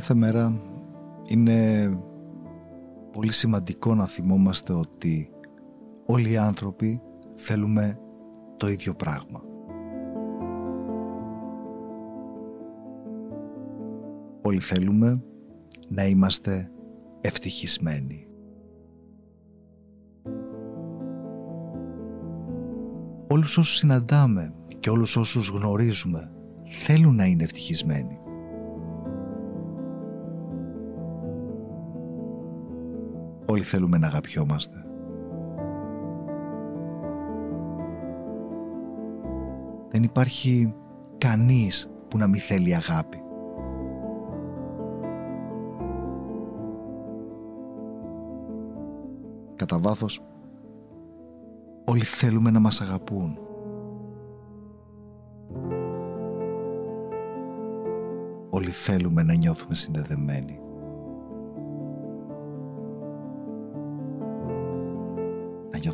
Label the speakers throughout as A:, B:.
A: Κάθε μέρα είναι πολύ σημαντικό να θυμόμαστε ότι όλοι οι άνθρωποι θέλουμε το ίδιο πράγμα. Όλοι θέλουμε να είμαστε ευτυχισμένοι. Όλους όσους συναντάμε και όλους όσους γνωρίζουμε θέλουν να είναι ευτυχισμένοι. Όλοι θέλουμε να αγαπιόμαστε. Δεν υπάρχει κανείς που να μην θέλει αγάπη. Κατά βάθος, όλοι θέλουμε να μας αγαπούν. Όλοι θέλουμε να νιώθουμε συνδεδεμένοι.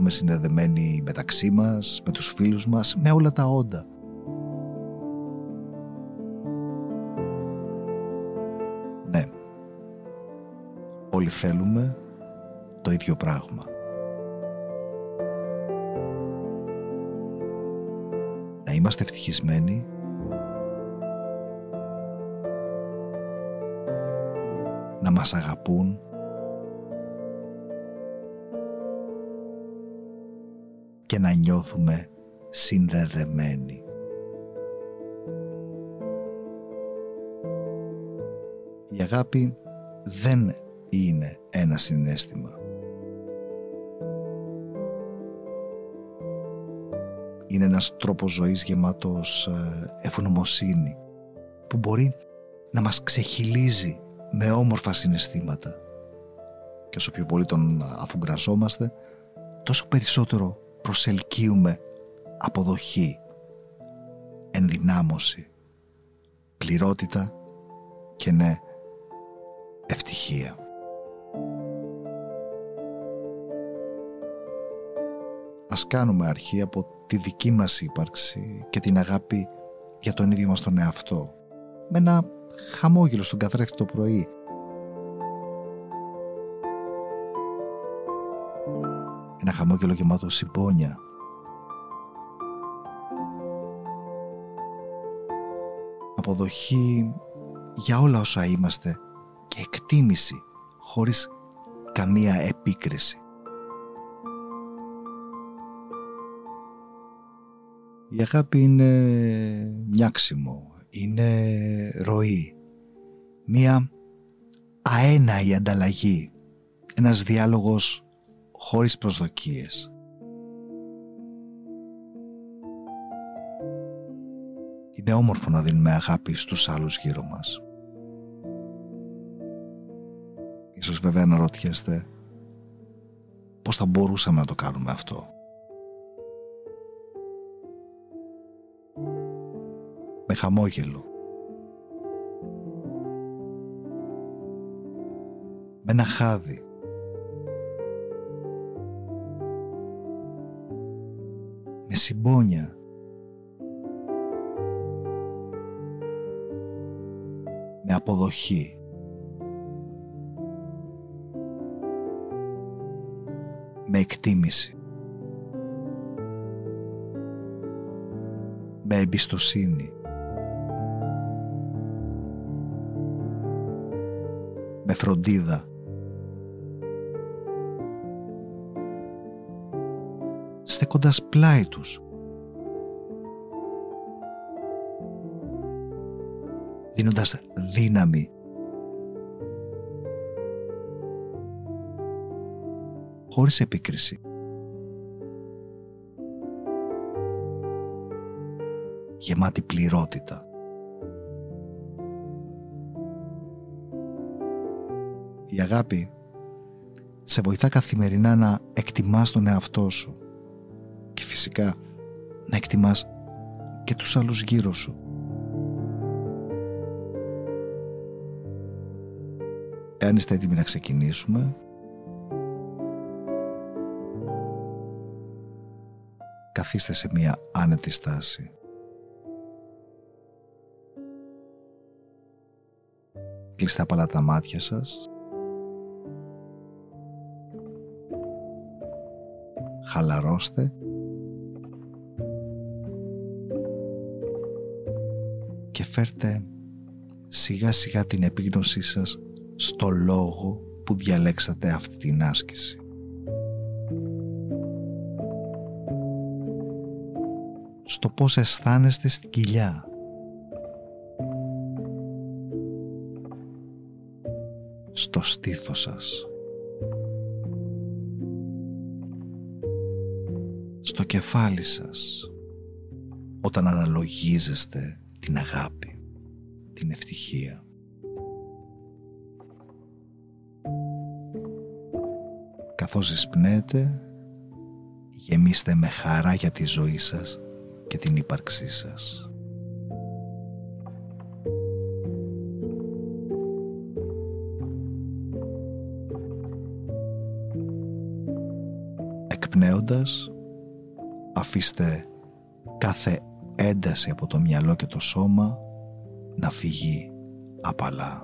A: Νιώθουμε συνδεδεμένοι μεταξύ μας, με τους φίλους μας, με όλα τα όντα. Ναι, όλοι θέλουμε το ίδιο πράγμα. Να είμαστε ευτυχισμένοι να μας αγαπούν και να νιώθουμε συνδεδεμένοι. Η αγάπη δεν είναι ένα συνέστημα. Είναι ένας τρόπος ζωής γεμάτος ε, ευγνωμοσύνη που μπορεί να μας ξεχυλίζει με όμορφα συναισθήματα και όσο πιο πολύ τον αφουγκραζόμαστε τόσο περισσότερο προσελκύουμε αποδοχή, ενδυνάμωση, πληρότητα και ναι, ευτυχία. Ας κάνουμε αρχή από τη δική μας ύπαρξη και την αγάπη για τον ίδιο μας τον εαυτό με ένα χαμόγελο στον καθρέφτη το πρωί ένα χαμόγελο γεμάτο συμπόνια. Αποδοχή για όλα όσα είμαστε και εκτίμηση χωρίς καμία επίκριση. Η αγάπη είναι νιάξιμο, είναι ροή, μία αέναη ανταλλαγή, ένας διάλογος χωρίς προσδοκίες. Είναι όμορφο να δίνουμε αγάπη στους άλλους γύρω μας. Ίσως βέβαια να ρωτιέστε πώς θα μπορούσαμε να το κάνουμε αυτό; Με χαμόγελο. Με ένα χάδι. Συμπόνια. Με αποδοχή. Με εκτίμηση. Με εμπιστοσύνη. Με φροντίδα. Στέκοντας πλάι τους. Δίνοντας δύναμη. Χωρίς επίκριση. Γεμάτη πληρότητα. Η αγάπη σε βοηθά καθημερινά να εκτιμάς τον εαυτό σου φυσικά να εκτιμάς και τους άλλους γύρω σου. Εάν είστε έτοιμοι να ξεκινήσουμε καθίστε σε μια άνετη στάση. Κλείστε απαλά τα μάτια σας. Χαλαρώστε. Και φέρτε σιγά σιγά την επίγνωσή σας στο λόγο που διαλέξατε αυτή την άσκηση. Στο πώς αισθάνεστε στην κοιλιά. Στο στήθος σας. Στο κεφάλι σας. Όταν αναλογίζεστε την αγάπη, την ευτυχία. καθώς εισπνέετε γεμίστε με χαρά για τη ζωή σας και την ύπαρξή σας. Εκπνέοντας αφήστε κάθε ένταση από το μυαλό και το σώμα να φύγει απαλά.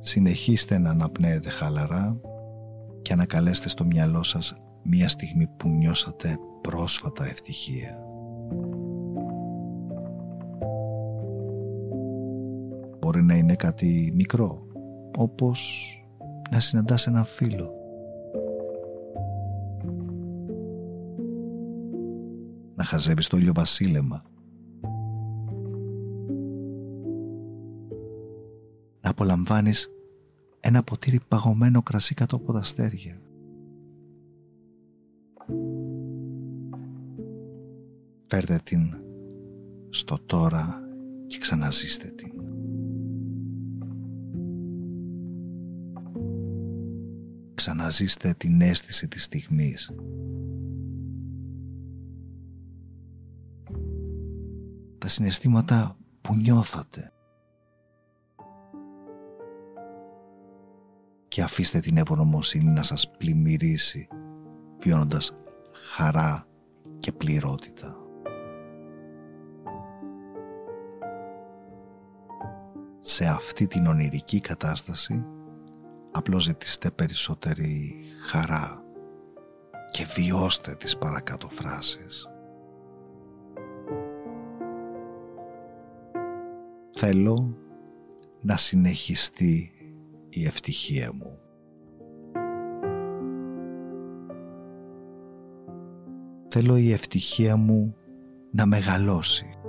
A: Συνεχίστε να αναπνέετε χαλαρά και ανακαλέστε στο μυαλό σας μία στιγμή που νιώσατε πρόσφατα ευτυχία. Μπορεί να είναι κάτι μικρό, όπως να συναντάς ένα φίλο. Να χαζεύεις το βασίλεμα Να απολαμβάνεις ένα ποτήρι παγωμένο κρασί κάτω από τα αστέρια. Φέρτε την στο τώρα και ξαναζήστε την. Ξαναζήστε την αίσθηση της στιγμής. Τα συναισθήματα που νιώθατε. και αφήστε την ευωνομοσύνη να σας πλημμυρίσει βιώνοντας χαρά και πληρότητα. Σε αυτή την ονειρική κατάσταση απλώς ζητήστε περισσότερη χαρά και βιώστε τις παρακάτω φράσεις. Θέλω να συνεχιστεί η ευτυχία μου. Θέλω η ευτυχία μου να μεγαλώσει.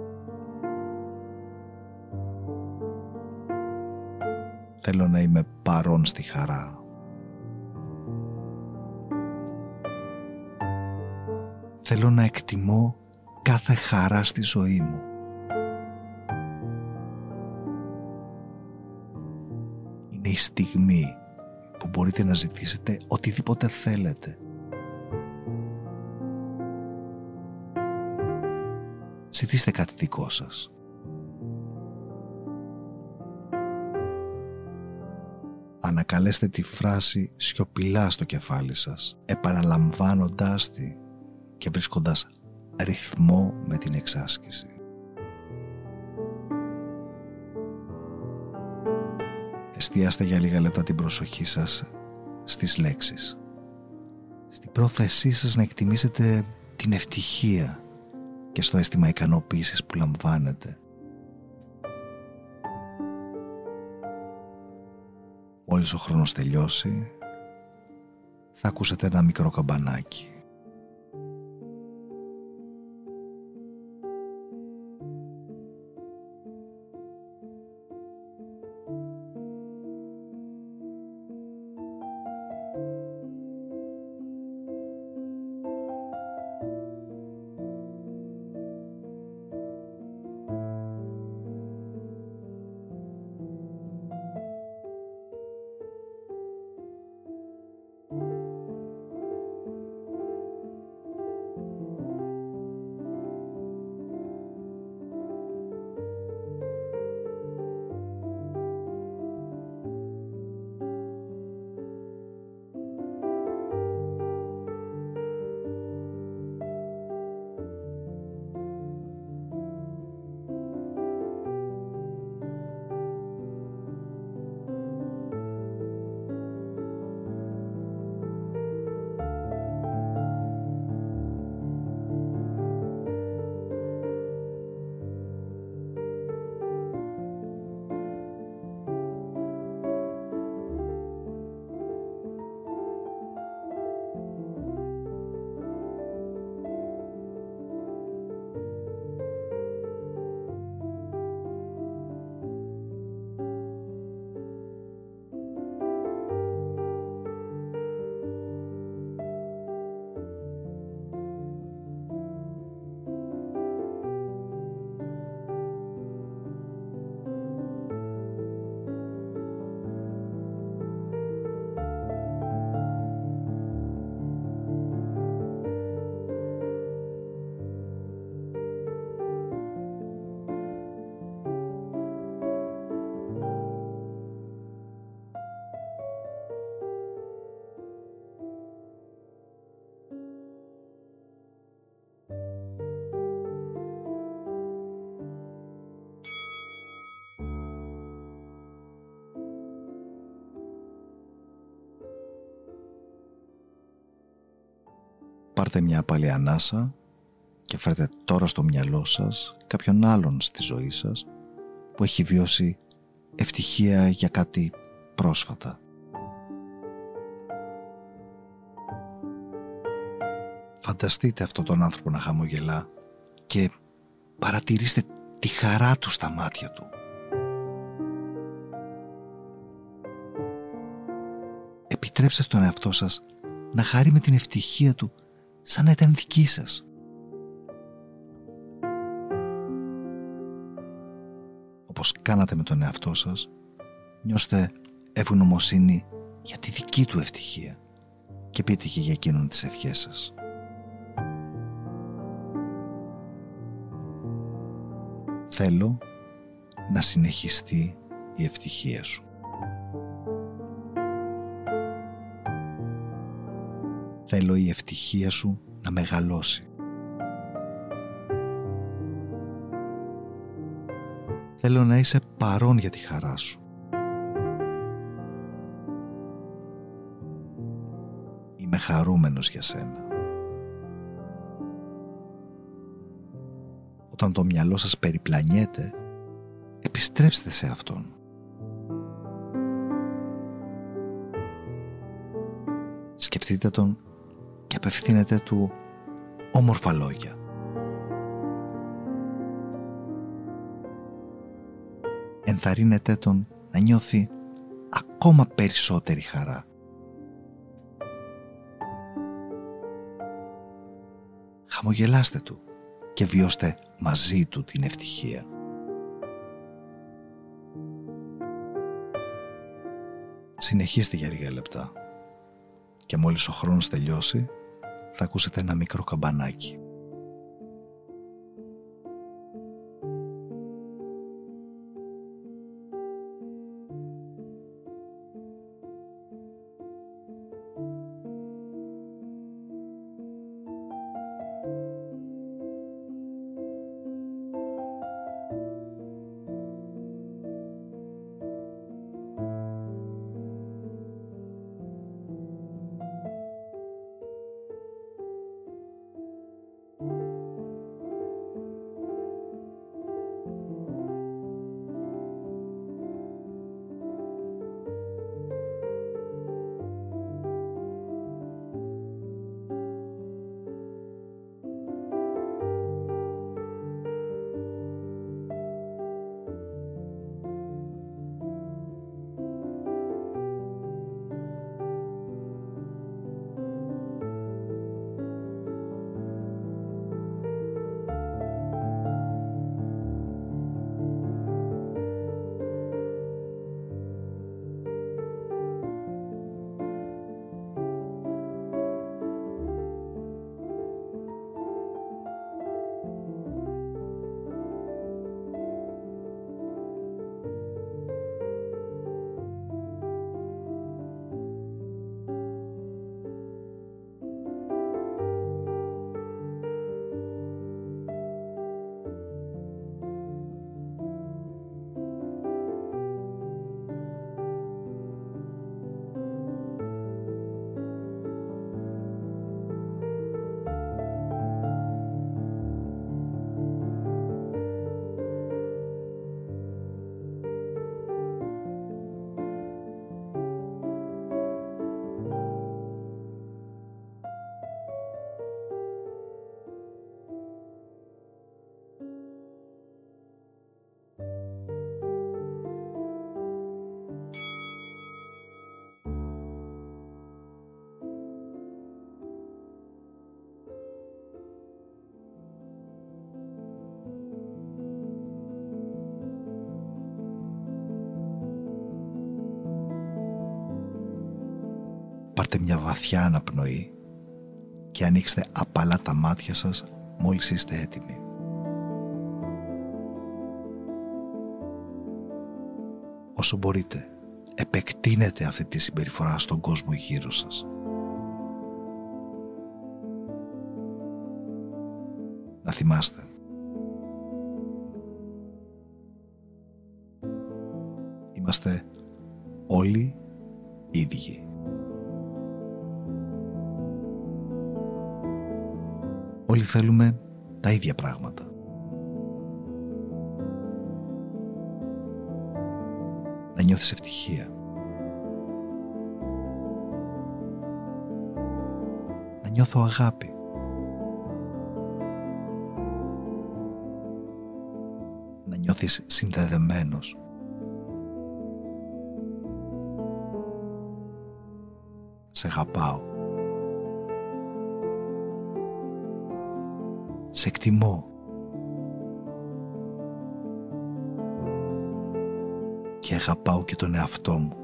A: Θέλω να είμαι παρόν στη χαρά. Θέλω να εκτιμώ κάθε χαρά στη ζωή μου. η στιγμή που μπορείτε να ζητήσετε οτιδήποτε θέλετε. Ζητήστε κάτι δικό σας. Ανακαλέστε τη φράση σιωπηλά στο κεφάλι σας, επαναλαμβάνοντάς τη και βρίσκοντας ρυθμό με την εξάσκηση. εστιάστε για λίγα λεπτά την προσοχή σας στις λέξεις. Στην πρόθεσή σας να εκτιμήσετε την ευτυχία και στο αίσθημα ικανοποίησης που λαμβάνετε. Μόλις ο χρόνος τελειώσει, θα ακούσετε ένα μικρό καμπανάκι. Πάρτε μια πάλι ανάσα και φέρτε τώρα στο μυαλό σας κάποιον άλλον στη ζωή σας που έχει βιώσει ευτυχία για κάτι πρόσφατα. Φανταστείτε αυτόν τον άνθρωπο να χαμογελά και παρατηρήστε τη χαρά του στα μάτια του. Επιτρέψτε στον εαυτό σας να χαρεί με την ευτυχία του σαν να ήταν δική σας. Όπως κάνατε με τον εαυτό σας, νιώστε ευγνωμοσύνη για τη δική του ευτυχία και πείτε και για εκείνον τις ευχές σας. Θέλω να συνεχιστεί η ευτυχία σου. Θέλω η ευτυχία σου να μεγαλώσει. Θέλω να είσαι παρόν για τη χαρά σου. Είμαι χαρούμενος για σένα. Όταν το μυαλό σας περιπλανιέται, επιστρέψτε σε Αυτόν. Σκεφτείτε Τον και απευθύνετε Του όμορφα λόγια. Ενθαρρύνετε Τον να νιώθει ακόμα περισσότερη χαρά. Χαμογελάστε Του και βιώστε μαζί του την ευτυχία. Συνεχίστε για λίγα λεπτά και μόλις ο χρόνος τελειώσει θα ακούσετε ένα μικρό καμπανάκι. Πάρτε μια βαθιά αναπνοή και ανοίξτε απαλά τα μάτια σας μόλις είστε έτοιμοι. Όσο μπορείτε, επεκτείνετε αυτή τη συμπεριφορά στον κόσμο γύρω σας. Να θυμάστε. Είμαστε όλοι ίδιοι. Θέλουμε τα ίδια πράγματα. Να νιώθεις ευτυχία. Να νιώθω αγάπη. Να νιώθεις συνδεδεμένος. Σε αγαπάω. Σε εκτιμώ. Και αγαπάω και τον εαυτό μου.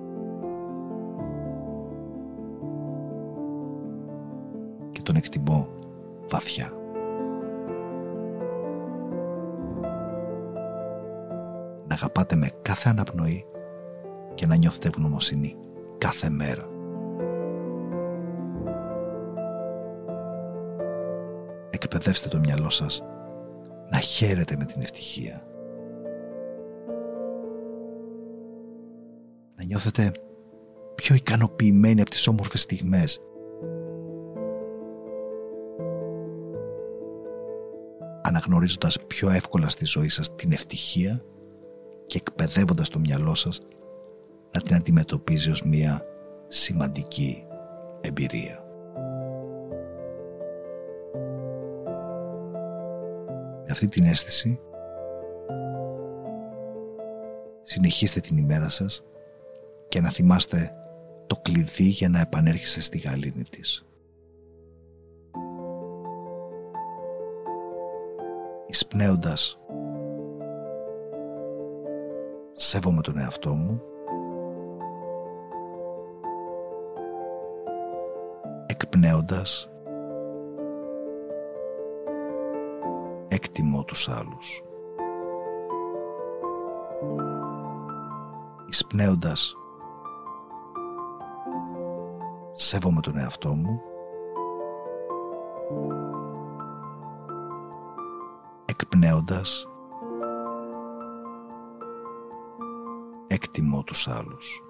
A: Και τον εκτιμώ βαθιά. Να αγαπάτε με κάθε αναπνοή και να νιώθετε ευγνωμοσύνη κάθε μέρα. Εκπαιδεύστε το μυαλό σας να χαίρετε με την ευτυχία. Να νιώθετε πιο ικανοποιημένοι από τις όμορφες στιγμές. Αναγνωρίζοντας πιο εύκολα στη ζωή σας την ευτυχία και εκπαιδεύοντας το μυαλό σας να την αντιμετωπίζει ως μια σημαντική εμπειρία. Αυτή την αίσθηση συνεχίστε την ημέρα σας και να θυμάστε το κλειδί για να επανέρχεστε στη γαλήνη της. Εισπνέοντας σέβομαι τον εαυτό μου εκπνέοντας εκτιμώ τους άλλους. Εισπνέοντας σέβομαι τον εαυτό μου εκπνέοντας εκτιμώ τους άλλους.